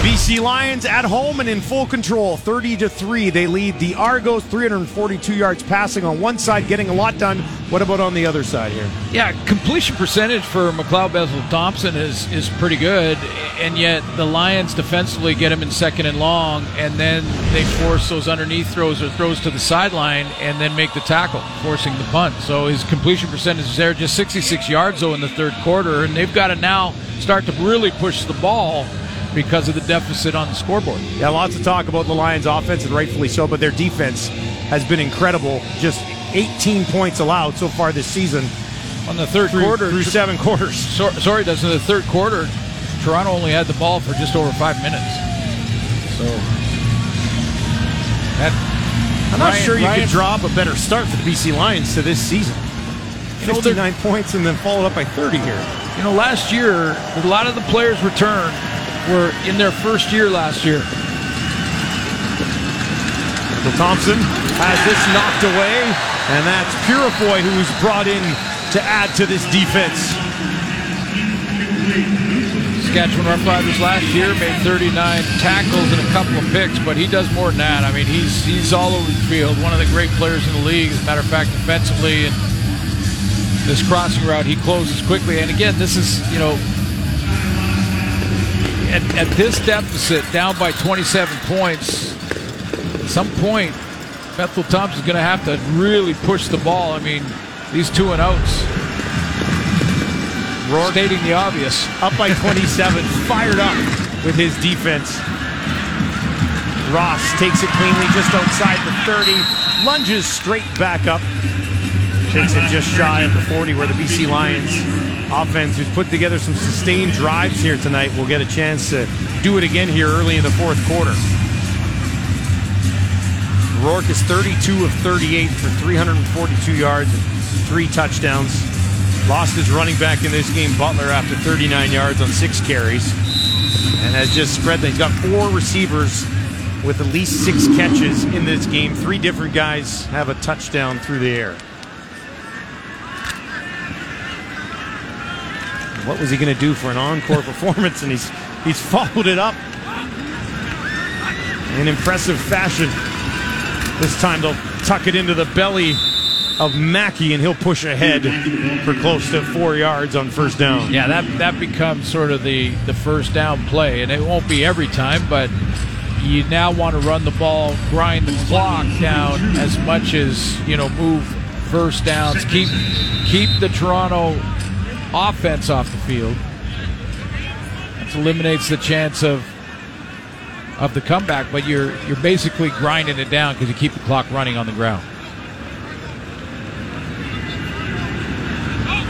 BC Lions at home and in full control, 30 to 3. They lead the Argos 342 yards passing on one side, getting a lot done. What about on the other side here? Yeah, completion percentage for McLeod Bethel Thompson is is pretty good, and yet the Lions defensively get him in second and long, and then they force those underneath throws or throws to the sideline, and then make the tackle, forcing the punt. So his completion percentage is there, just 66 yards though in the third quarter, and they've got to now start to really push the ball because of the deficit on the scoreboard. Yeah, lots of talk about the Lions' offense, and rightfully so, but their defense has been incredible. Just 18 points allowed so far this season. On the third through, quarter, through seven quarters. So, sorry, does in the third quarter, Toronto only had the ball for just over five minutes. So that I'm not Ryan- sure you Ryan- could draw up a better start for the BC Lions to this season. You know, 59 points and then followed up by 30 here. you know, last year a lot of the players returned were in their first year last year. So Thompson has this knocked away, and that's Purifoy who's brought in to add to this defense. Saskatchewan Roughriders last year made 39 tackles and a couple of picks, but he does more than that. I mean, he's he's all over the field. One of the great players in the league. As a matter of fact, defensively and this crossing route, he closes quickly. And again, this is you know at, at this deficit, down by 27 points. At some point, Bethel Thompson's going to have to really push the ball. I mean, these two and outs. Rourke Stating the obvious. up by 27, fired up with his defense. Ross takes it cleanly just outside the 30, lunges straight back up. Takes it just shy of the 40 where the BC Lions offense, who's put together some sustained drives here tonight, will get a chance to do it again here early in the fourth quarter. Rourke is 32 of 38 for 342 yards and three touchdowns. Lost his running back in this game, Butler, after 39 yards on six carries. And has just spread that. He's got four receivers with at least six catches in this game. Three different guys have a touchdown through the air. What was he going to do for an encore performance? And he's he's followed it up in impressive fashion. This time they'll tuck it into the belly of Mackie, and he'll push ahead for close to four yards on first down. Yeah, that that becomes sort of the the first down play, and it won't be every time, but you now want to run the ball, grind the clock down as much as you know, move first downs, keep keep the Toronto offense off the field. That eliminates the chance of of the comeback, but you're you're basically grinding it down because you keep the clock running on the ground.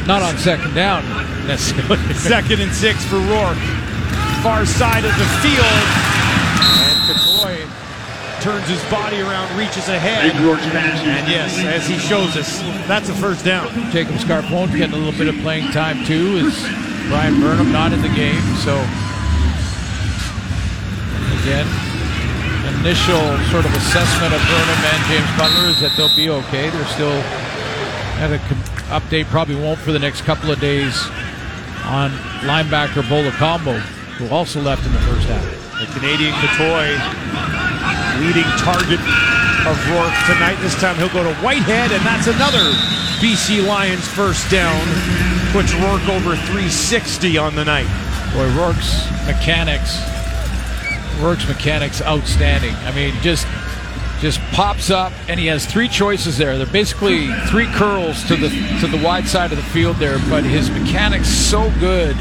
Not on second down necessarily. Second and six for Rourke. Far side of the field. And Cottoy turns his body around, reaches ahead. And yes, as he shows us, that's a first down. Jacob Scarfone getting a little bit of playing time too. Is Bryan Burnham not in the game? So again, initial sort of assessment of Burnham and James Butler is that they'll be okay. They're still at a com- update. Probably won't for the next couple of days on linebacker Bo Lokombo, who also left in the first half. The Canadian Cottoy leading target of Rourke tonight. This time he'll go to Whitehead, and that's another BC Lions first down. Puts Rourke over 360 on the night. Boy, Rourke's mechanics, Rourke's mechanics outstanding. I mean, just just pops up, and he has three choices there. They're basically three curls to the to the wide side of the field there, but his mechanics so good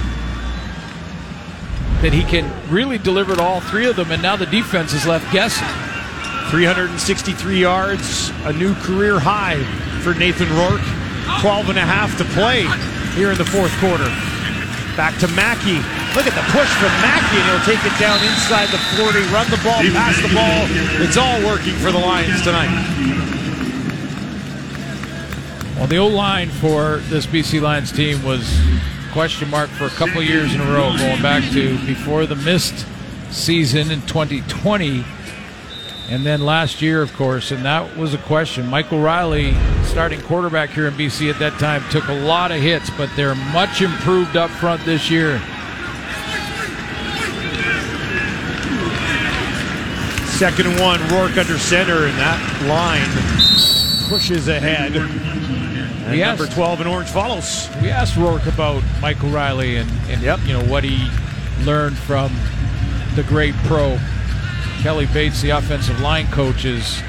that he can really deliver to all three of them, and now the defense is left guessing. 363 yards, a new career high for Nathan Rourke. 12 and a half to play here in the fourth quarter. Back to Mackie. Look at the push from Mackie, and he'll take it down inside the 40, run the ball, pass the ball. It's all working for the Lions tonight. Well, the old line for this BC Lions team was question mark for a couple years in a row, going back to before the missed season in 2020, and then last year, of course, and that was a question. Michael Reilly, starting quarterback here in BC at that time, took a lot of hits, but they're much improved up front this year. Second and one, Rourke under center, and that line pushes ahead. And number 12 in orange follows. We asked Rourke about Michael Reilly and, and Yep. you know what he learned from the great pro Kelly Bates, the offensive line coaches.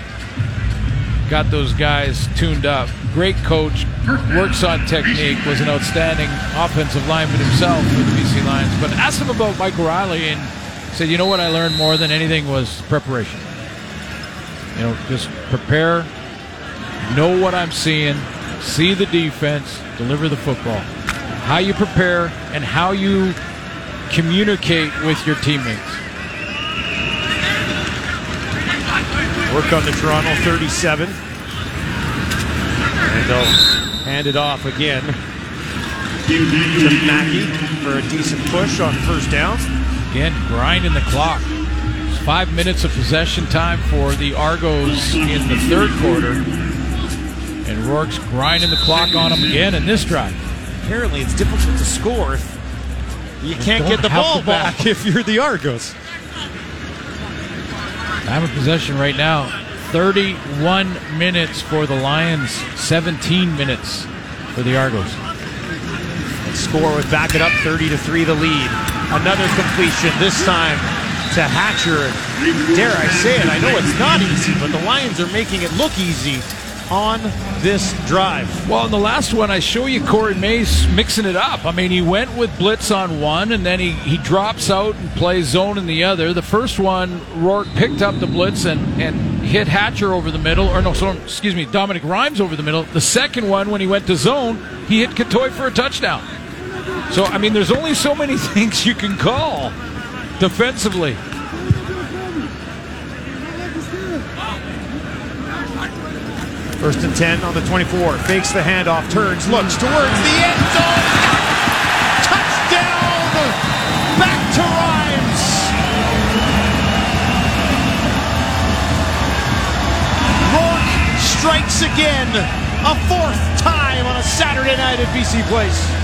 Got those guys tuned up. Great coach, works on technique, was an outstanding offensive lineman himself for the BC Lions. But asked him about Michael Reilly and said, you know what I learned more than anything was preparation. You know, just prepare, know what I'm seeing, see the defense, deliver the football. How you prepare and how you communicate with your teammates. Work on the Toronto 37. And they'll hand it off again to Mackie for a decent push on first down. Again, grinding the clock. Five minutes of possession time for the Argos in the third quarter. And Rourke's grinding the clock on them again in this drive. Apparently, it's difficult to score if you can't get the ball, the ball. back if you're the Argos. Time of possession right now 31 minutes for the Lions, 17 minutes for the Argos. Score would back it up 30 to 3 the lead. Another completion, this time to Hatcher. Dare I say it, I know it's not easy, but the Lions are making it look easy on this drive. Well, in the last one, I show you Corey Mace mixing it up. I mean, he went with blitz on one, and then he, he drops out and plays zone in the other. The first one, Rourke picked up the blitz and, and hit Hatcher over the middle, or no, so, excuse me, Dominique Rhymes over the middle. The second one, when he went to zone, he hit Cottoy for a touchdown. So, I mean, there's only so many things you can call defensively. First and 10 on the 24. Fakes the handoff, turns, looks towards the end zone. Touchdown! Back to Rhymes. Rourke strikes again. A fourth time on a Saturday night at BC Place.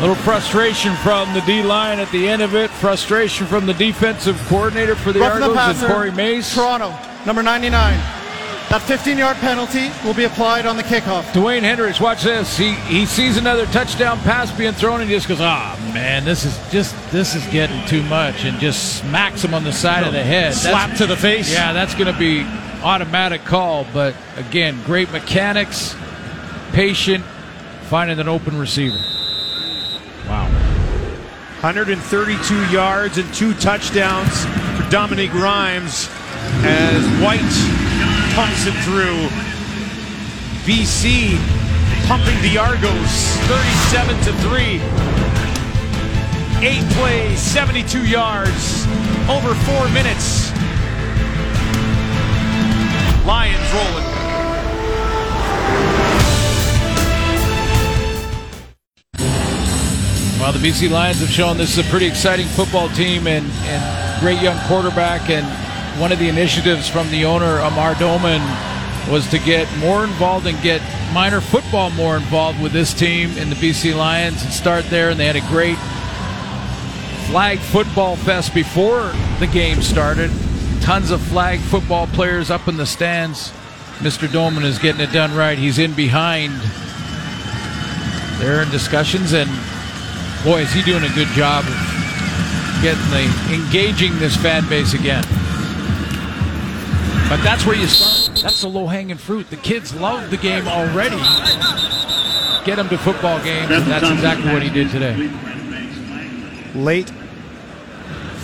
Little frustration from the D line at the end of it. Frustration from the defensive coordinator for the Roughing the Argos and passer, Corey Mace. Toronto, number 99. That 15-yard penalty will be applied on the kickoff. Dewayne Hendrix, watch this. He he sees another touchdown pass being thrown and he just goes, "Ah, man, this is just this is getting too much," and just smacks him on the side of the head. Slap to the face. Yeah, that's going to be automatic call. But again, great mechanics, patient, finding an open receiver. Wow. 132 yards and two touchdowns for Dominique Rhymes as Whyte pumps it through. BC pumping the Argos 37 to 3. Eight plays, 72 yards, over four minutes. Lions rolling. Well, the BC Lions have shown this is a pretty exciting football team and, and great young quarterback. And one of the initiatives from the owner, Amar Doman, was to get more involved and get minor football more involved with this team in the BC Lions and start there. And they had a great flag football fest before the game started. Tons of flag football players up in the stands. Mr. Doman is getting it done right. He's in behind. They're in discussions and boy, is he doing a good job of getting the engaging this fan base again. But that's where you start. That's the low hanging fruit. The kids love the game already. Get them to football games, and that's exactly what he did today. late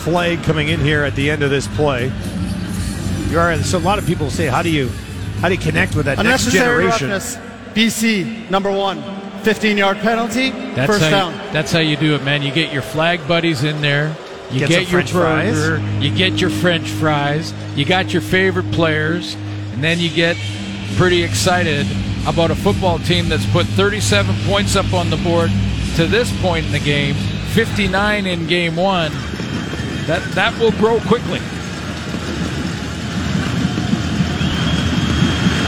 flag coming in here at the end of this play. You are so a lot of people say, how do you how do you connect with that next generation? roughness. BC, number one. 15-yard penalty, That's first how down. You, that's how you do it, man. You get your flag buddies in there. You Get get, your French fries. burger. You get your French fries. You got your favorite players, and then you get pretty excited about a football team that's put 37 points up on the board to this point in the game, 59 in game one. That that will grow quickly.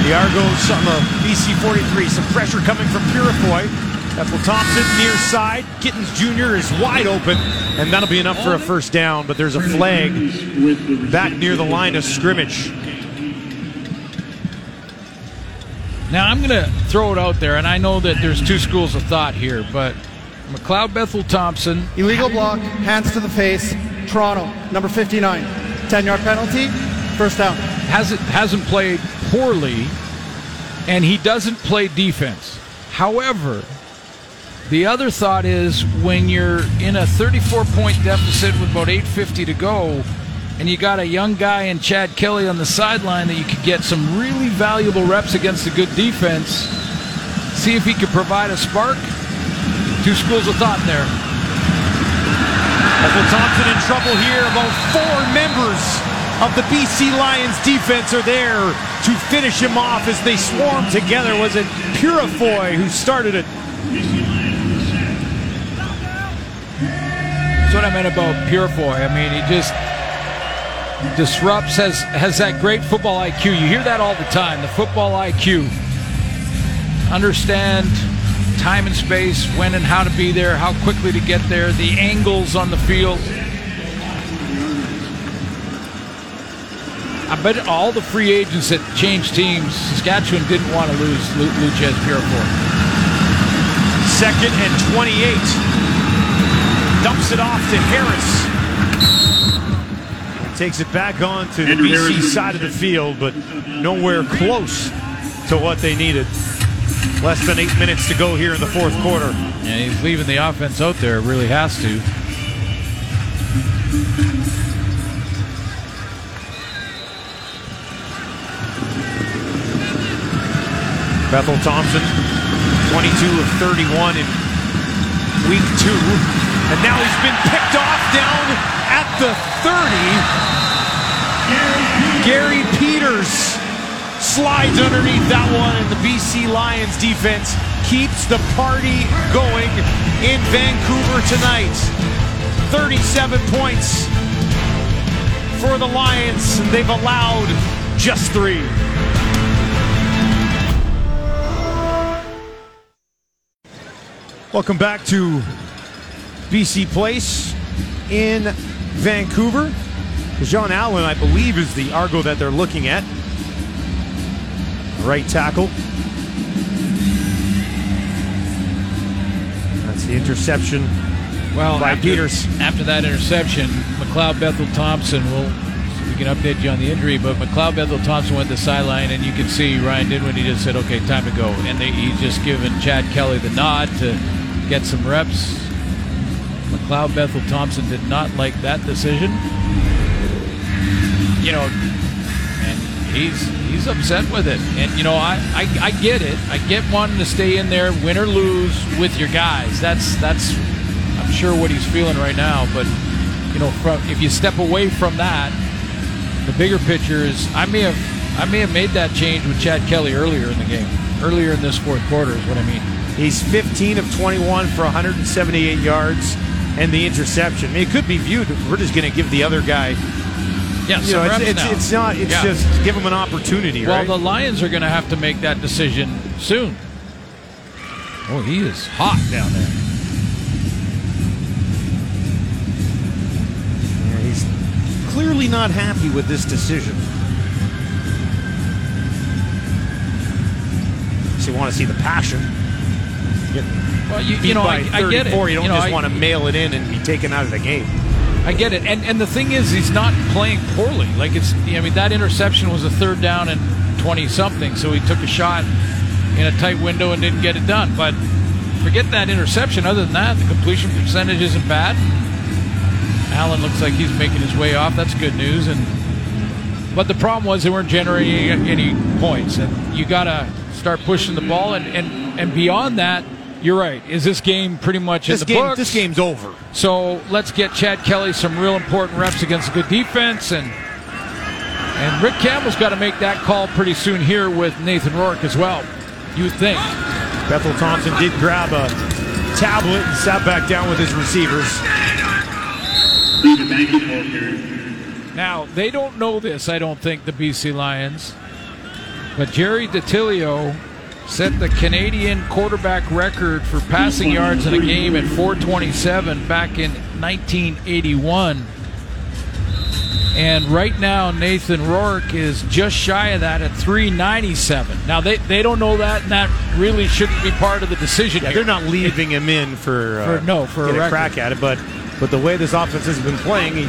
The Argos on the BC 43. Some pressure coming from Purifoy. Ethel Thompson near side. Gittens Jr. is wide open, and that'll be enough for a first down, but there's a flag back near the line of scrimmage. Now I'm going to throw it out there, and I know that there's two schools of thought here, but McLeod Bethel Thompson Illegal block, hands to the face. Toronto, number 59. 10 yard penalty, first down. hasn't hasn't played poorly, and he doesn't play defense. However, the other thought is when you're in a 34 point deficit with about 8:50 to go, and you got a young guy in Chad Kelly on the sideline that you could get some really valuable reps against a good defense. See if he could provide a spark. Two schools of thought there. Bethel Thompson in trouble here. About four members of the BC Lions defense are there to finish him off as they swarm together. Was it Purifoy who started it? That's what I meant about Purifoy. I mean, he just disrupts, has has that great football IQ. You hear that all the time. The football IQ. Understand time and space, when and how to be there, how quickly to get there, the angles on the field. I bet all the free agents that changed teams, Saskatchewan didn't want to lose Lu- Loucheiz Purifoy. Second and 28. Dumps it off to Harris. Takes it back on to the Andrew BC Harris. side of the field, but nowhere close to what they needed. Less than eight minutes to go here in the fourth quarter. And he's leaving the offense out there, really has to. Bethel Thompson, 22 of 31 in week two. And now he's been picked off down at the 30. Garry Peters slides underneath that one, and the BC Lions defense keeps the party going in Vancouver tonight. 37 points for the Lions. They've allowed just three. Welcome back to BC Place in Vancouver. John Allen, I believe, is the Argo that they're looking at. Right tackle. That's the interception. Well, By after, Peters. after that interception, McLeod Bethel Thompson will. We can update you on the injury, but McLeod Bethel Thompson went to the sideline, and you can see Ryan did when he just said, "Okay, time to go," and they, he's just given Chad Kelly the nod to get some reps. McLeod Bethel Thompson did not like that decision. You know, and he's he's upset with it. And you know, I, I I get it. I get wanting to stay in there, win or lose, with your guys. That's that's I'm sure what he's feeling right now. But you know, from if you step away from that, the bigger picture is I may have I may have made that change with Chad Kelly earlier in the game, earlier in this fourth quarter is what I mean. He's 15 of 21 for 178 yards and the interception. I mean, it could be viewed. We're just going to give the other guy. Yeah, You know, it's, reps it's, now. it's not. It's Yeah. just give him an opportunity, Well, right? the Lions are going to have to make that decision soon. Oh, he is hot down there. Yeah, he's clearly not happy with this decision. So you want to see the passion. Get Well, you, beat you know, by I, I get it. 34, You don't know, just I- want to mail it in and be taken out of the game. I get it, and and the thing is, he's not playing poorly. Like it's, I mean, that interception was a third down and twenty something, so he took a shot in a tight window and didn't get it done. But forget that interception. Other than that, the completion percentage isn't bad. Allen looks like he's making his way off. That's good news. And but the problem was they weren't generating any points, and you got to start pushing the ball. And and and beyond that, you're right. Is this game pretty much This in the game, books? this game's over. So let's get Chad Kelly some real important reps against a good defense, and and Rick Campbell's got to make that call pretty soon here with Nathan Rourke as well. You think? Bethel Thompson did grab a tablet and sat back down with his receivers. Lead the banking ball carrier. Now they don't know this, I don't think, the BC Lions, but Jerry DeTilio set the Canadian quarterback record for passing yards in a game at 427 back in 1981. And right now, Nathan Rourke is just shy of that at 397. Now, they, they don't know that, and that really shouldn't be part of the decision Yeah, here. they're not leaving him in for, uh, For- no, for a a, crack at it. But but the way this offense has been playing, he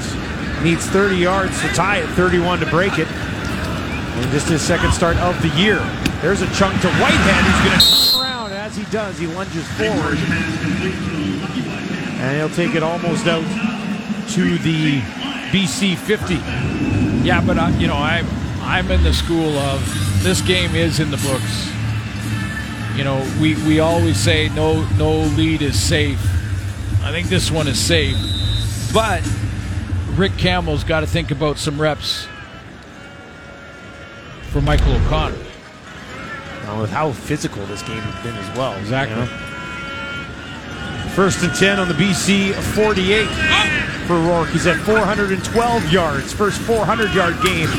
needs 30 yards to tie it, 31 to break it. And just his second start of the year. There's a chunk to Whitehead who's going to turn around. As he does, he lunges forward. First pass complete to Lucky Whitehead. And he'll take it almost out to the BC 50. Yeah, but I, you know, I'm I'm in the school of this game is in the books. You know, we, we always say no no lead is safe. I think this one is safe, but Rick Campbell's got to think about some reps for Michael O'Connor. Now, with how physical this game has been as well. Exactly. you know? First and 10 on the BC 48 for Rourke. He's at 412 yards. First 400 yard game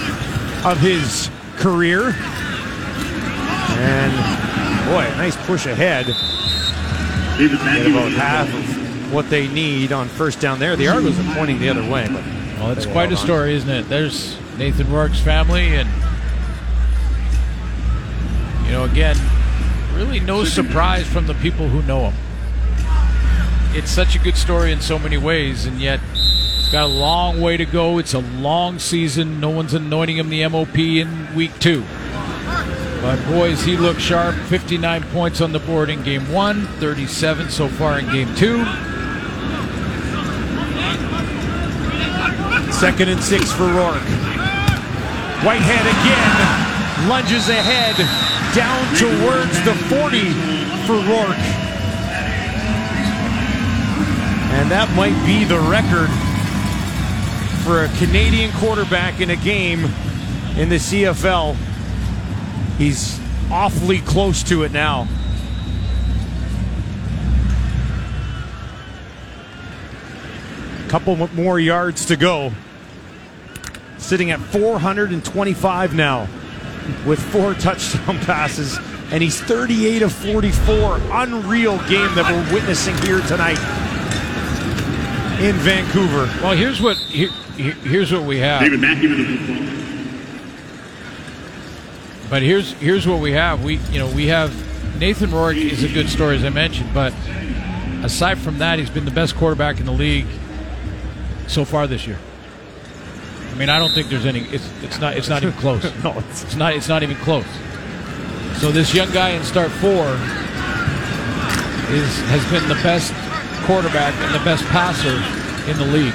of his career. And boy, a nice push ahead. David Get about half of what they need on first down there. The Argos are pointing the other way, but Well, it's quite a held on. story, isn't it? There's Nathan Rourke's family, and you know, again, really no surprise from the people who know him. It's such a good story in so many ways, and yet it's got a long way to go. It's a long season. No one's anointing him the MOP in week two. But boys, he looked sharp. 59 points on the board in game one, 37 so far in game two. Second and six for Rourke. Whitehead again lunges ahead down towards the 40 for Rourke. And that might be the record for a Canadian quarterback in a game in the CFL. He's awfully close to it now. A Couple more yards to go. Sitting at 425 now with four touchdown passes, and he's 38 of 44. Unreal game that we're witnessing here tonight in Vancouver. Well, here's what here, here- here's what we have. David Mackie with the football. But here's here's what we have. We you know we have Nathan Rourke is a good story as I mentioned, but aside from that, he's been the best quarterback in the league so far this year. I mean, I don't think there's any. It's it's not it's not even close. No, it's It's not it's not even close. So this young guy in start four is has been the best quarterback and the best passer in the league.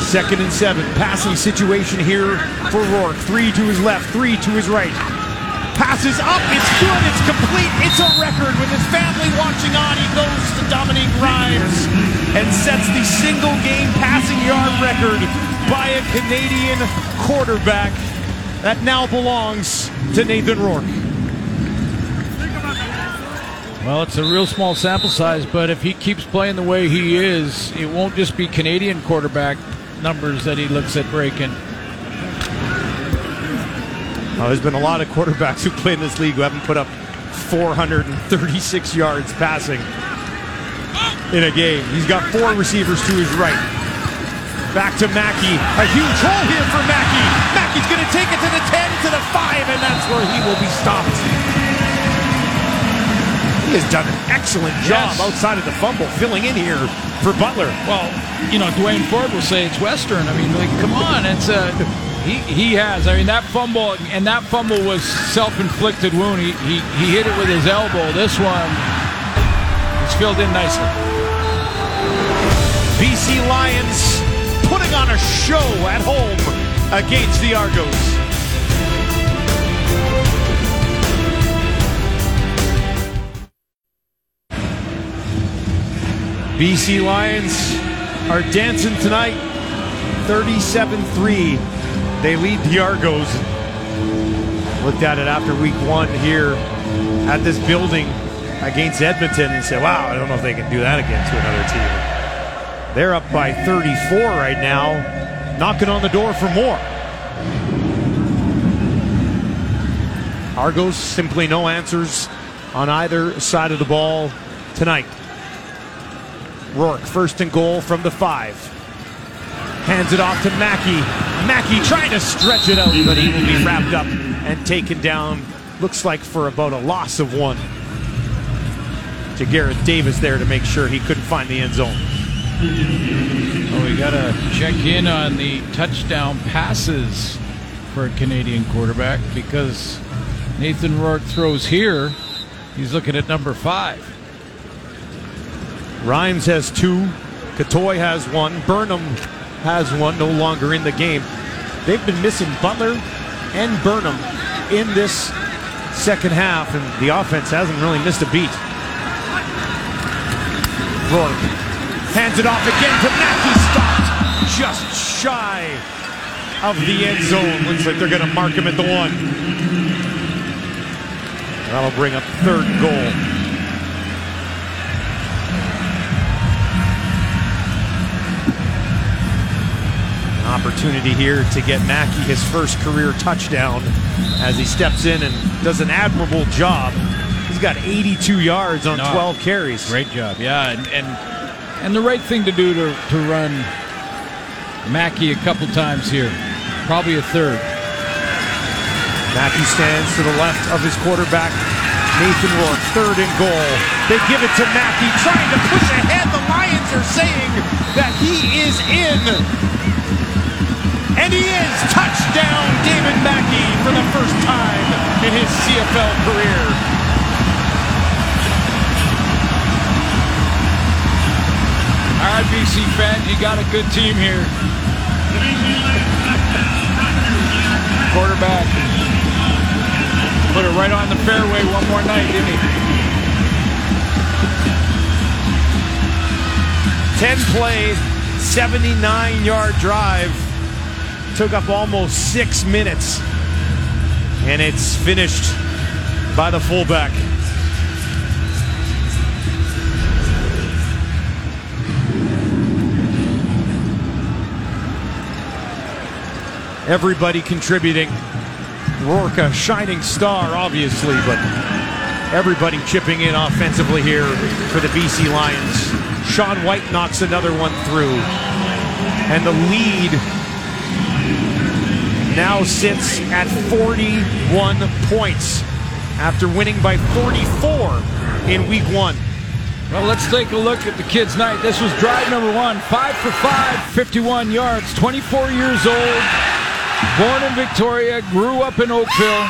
Second and seven. Passing situation here for Rourke. Three to his left, three to his right. Passes up. It's good. It's complete. It's a record. With his family watching on, he goes to Dominique Rhymes and sets the single game passing yard record by a Canadian quarterback that now belongs to Nathan Rourke. Well, it's a real small sample size, but if he keeps playing the way he is, it won't just be Canadian quarterback numbers that he looks at breaking. Uh, there's been a lot of quarterbacks who play in this league who haven't put up 436 yards passing in a game. He's got four receivers to his right. Back to Mackie. A huge hole here for Mackie. Mackie's going to take it to the 10, to the 5, and that's where he will be stopped. He has done an excellent job Yes. outside of the fumble, filling in here for Butler. Well, you know, Dwayne Ford will say it's Western. I mean, like, come on, it's a he. He has. I mean, that fumble and that fumble was self-inflicted wound. He he, he hit it with his elbow. This one is filled in nicely. BC Lions putting on a show at home against the Argos. BC Lions are dancing tonight 37 3. They lead the Argos. Looked at it after week one here at this building against Edmonton and said, wow, I don't know if they can do that again to another team. They're up by 34 right now, knocking on the door for more. Argos simply no answers on either side of the ball tonight. Rourke first and goal from the five. Hands it off to Mackie. Mackie trying to stretch it out, but he will be wrapped up and taken down. Looks like for about a loss of one. To Garrett Davis there to make sure he couldn't find the end zone. Oh, we got to check in on the touchdown passes for a Canadian quarterback because Nathan Rourke throws here. He's looking at number five. Rhymes has two. Cottoy has one. Burnham has one, no longer in the game. They've been missing Butler and Burnham in this second half, and the offense hasn't really missed a beat. Rourke hands it off again to Mackie, stopped just shy of the end zone. Looks like they're going to mark him at the one. That'll bring up third goal. Opportunity here to get Mackie his first career touchdown as he steps in and does an admirable job. He's got 82 yards on No. 12 carries. Great job, yeah, and and, and the right thing to do to, to run Mackie a couple times here, probably a third. Mackie stands to the left of his quarterback, Nathan Rourke, third and goal. They give it to Mackie, trying to push ahead. The Lions are saying that he is in. And he is touchdown, David Mackie, for the first time in his CFL career. All right, BC fans, you got a good team here. Quarterback put it right on the fairway one more night, didn't he? 10 plays, 79 yard drive. Took up almost six minutes. And it's finished by the fullback. Everybody contributing. Rourke, a shining star, obviously, but everybody chipping in offensively here for the BC Lions. Sean Whyte knocks another one through. And the lead now sits at 41 points after winning by 44 in week one. Well, let's take a look at the kids' night. This was drive number one, five for five, 51 yards, 24 years old, born in Victoria, grew up in Oakville,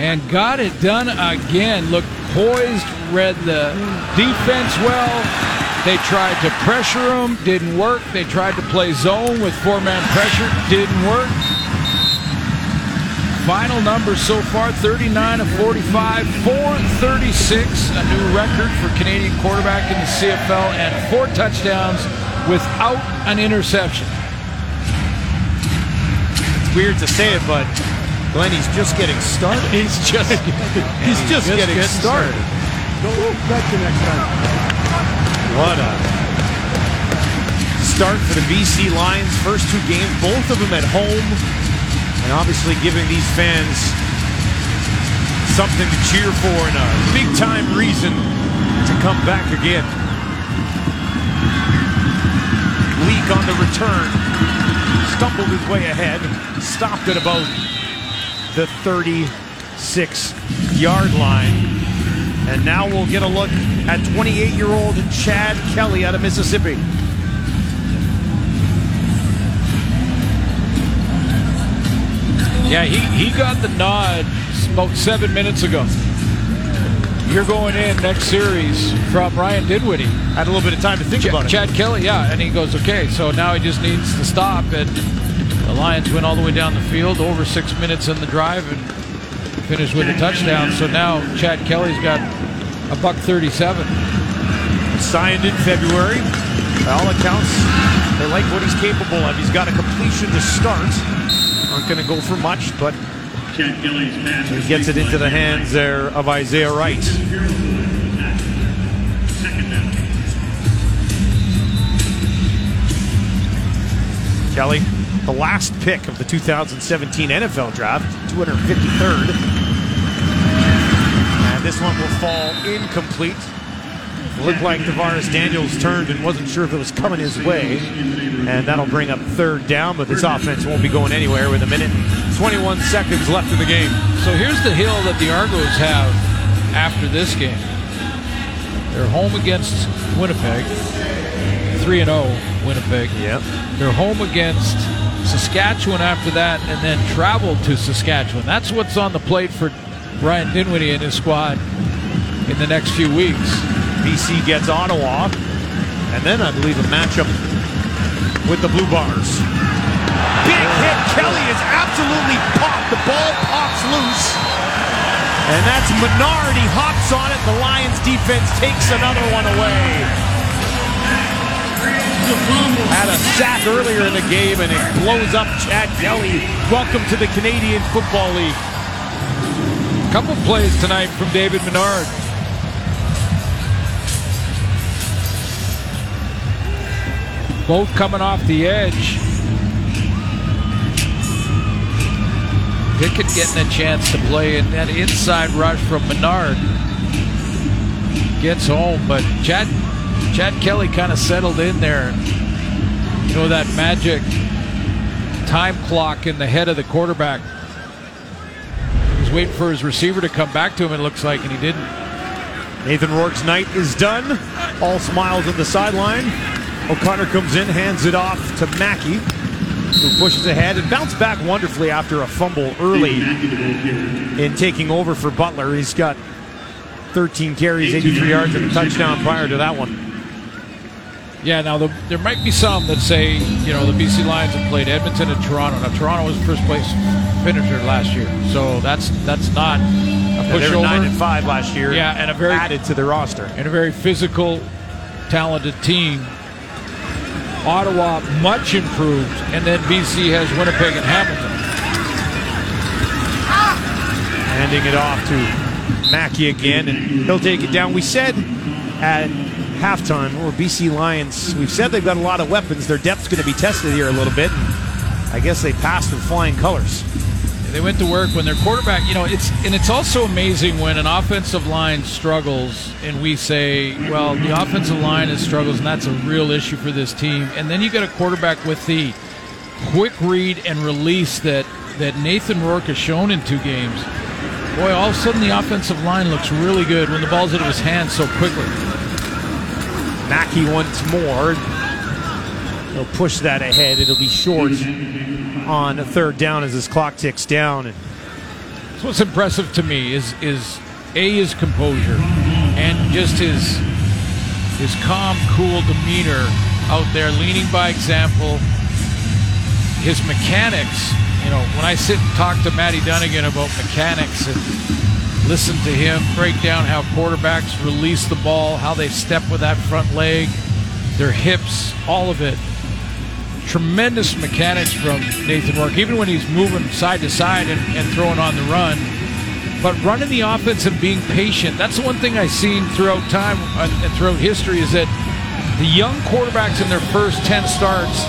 and got it done again. Looked poised, read the defense well. They tried to pressure him, didn't work. They tried to play zone with four-man pressure, didn't work. Final numbers so far 39 of 45, 436, a new record for Canadian quarterback in the CFL, and four touchdowns without an interception. It's weird to say it, but Glenn, he's just getting started. He's just He's just, getting, started. What a start for the BC Lions. First two games, both of them at home, and obviously giving these fans something to cheer for and a big time reason to come back again. Leak on the return, stumbled his way ahead, stopped at about the 36 yard line. And now we'll get a look at 28 year old Chad Kelly out of Mississippi. Yeah, he, he got the nod about seven minutes ago. You're going in next series from Ryan Dinwiddie. Had a little bit of time to think Ch- about it. Chad Kelly, yeah, and he goes, okay, so now he just needs to stop. And the Lions went all the way down the field, over six minutes in the drive, and finished with a touchdown. So now Chad Kelly's got a buck 37. Signed in February. By all accounts, they like what he's capable of. He's got a completion to start. Aren't going to go for much, but Chad Kelly's he gets it into the hands there of Isaiah Wright. Kelly the last pick of the 2017 NFL Draft, 253rd. And this one will fall incomplete. Looked like Tavares Daniels turned and wasn't sure if it was coming his way. And that'll bring up third down, but this offense won't be going anywhere with a minute and 21 seconds left in the game. So here's the hill that the Argos have after this game. They're home against Winnipeg, 3 0 Winnipeg. Yep. They're home against Saskatchewan after that, and then travel to Saskatchewan. That's what's on the plate for Brian Dinwiddie and his squad in the next few weeks. BC gets Ottawa, and then I believe a matchup with the Blue Bars. Big hit. Kelly is absolutely popped. The ball pops loose. And that's Menard. He hops on it. The Lions defense takes another one away. Had a sack earlier in the game and it blows up Chad Kelly. Welcome to the Canadian Football League. Couple plays tonight from David Menard. Both coming off the edge. Pickett getting a chance to play in that inside rush from Menard. Gets home, but Chad Chad Kelly kind of settled in there. You know that magic time clock in the head of the quarterback. He waiting for his receiver to come back to him, it looks like, and he didn't. Nathan Rourke's night is done. All smiles at the sideline. O'Connor comes in, hands it off to Mackie, who pushes ahead and bounced back wonderfully after a fumble early in taking over for Butler. He's got 13 carries, 83 yards, and a touchdown prior to that one. Yeah, now the, there might be some that say, you know, the BC Lions have played Edmonton and Toronto. Now Toronto was first place finisher last year, so that's that's not a And they were nine and five last year. Yeah, and a very- added to the roster. and a very physical, talented team. Ottawa much improved, and then BC has Winnipeg and Hamilton. handing it off to Mackie again, and he'll take it down. We said at halftime, oh, or BC Lions, we've said they've got a lot of weapons. Their depth's going to be tested here a little bit. I guess they passed with flying colors. They went to work when their quarterback, you know, it's and it's also amazing when an offensive line struggles and we say, well, the offensive line is struggles and that's a real issue for this team. And then you got a quarterback with the quick read and release that that Nathan Rourke has shown in two games. Boy, all of a sudden the offensive line looks really good when the ball's out of his hands so quickly. Mackie once more. He'll push that ahead. It'll be short on third down as his clock ticks down. So what's impressive to me is is a his composure and just his his calm, cool demeanor out there, leading by example. His mechanics, you know, when I sit and talk to Matty Dunigan about mechanics and listen to him break down how quarterbacks release the ball, how they step with that front leg, their hips, all of it. Tremendous mechanics from Nathan Rourke, even when he's moving side to side and, and throwing on the run. But running the offense and being patient, that's the one thing I've seen throughout time and throughout history is that the young quarterbacks in their first 10 starts,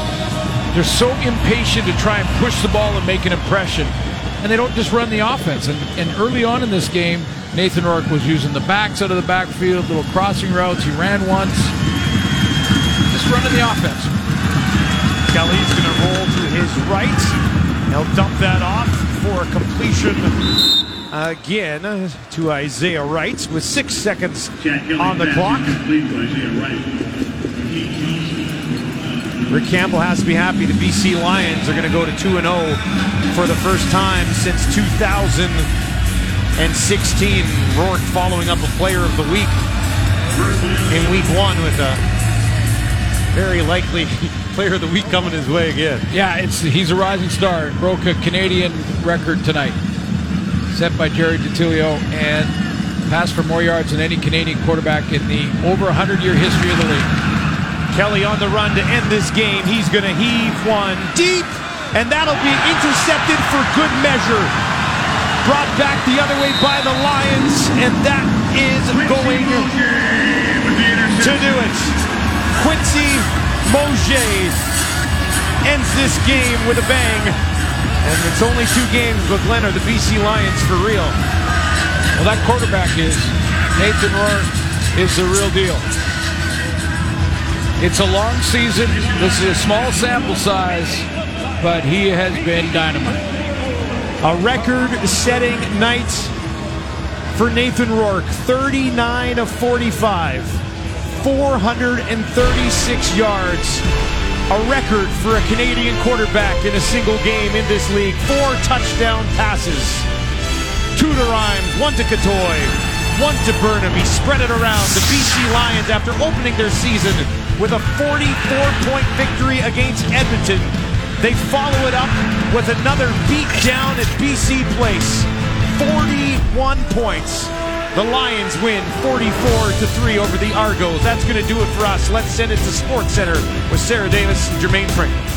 they're so impatient to try and push the ball and make an impression. And they don't just run the offense. And, and early on in this game, Nathan Rourke was using the backs out of the backfield, little crossing routes. He ran once. Just running the offense. Kelly's going to roll to his right. He'll dump that off for a completion again to Isaiah Wright with six seconds on the clock. is complete to Isaiah Wright. Rick Campbell has to be happy. The BC Lions are going to go to 2 0 for the first time since 2016. Rourke following up a player of the week in week one with a very likely player of the week coming his way again. Yeah, it's he's a rising star. Broke a Canadian record tonight, set by Jerry Dattilio, and passed for more yards than any Canadian quarterback in the over 100-year history of the league. Kelly on the run to end this game. He's going to heave one deep, and that'll be intercepted for good measure. Brought back the other way by the Lions, and that is going to do it. Quincy Mosier ends this game with a bang. And it's only two games, but Glenn are the BC Lions for real. Well, that quarterback is Nathan Rourke is the real deal. It's a long season. This is a small sample size, but he has been dynamite. A record setting night for Nathan Rourke 39 of 45, 436 yards. A record for a Canadian quarterback in a single game in this league. Four touchdown passes. Two to Rhymes, one to Cottoy, one to Burnham. He spread it around. The BC Lions, after opening their season with a 44-point victory against Edmonton, they follow it up with another beat down at BC Place. 41 points. The Lions win 44 to 3 over the Argos. That's going to do it for us. Let's send it to Sports Center with Sarah Davis and Jermaine Frank.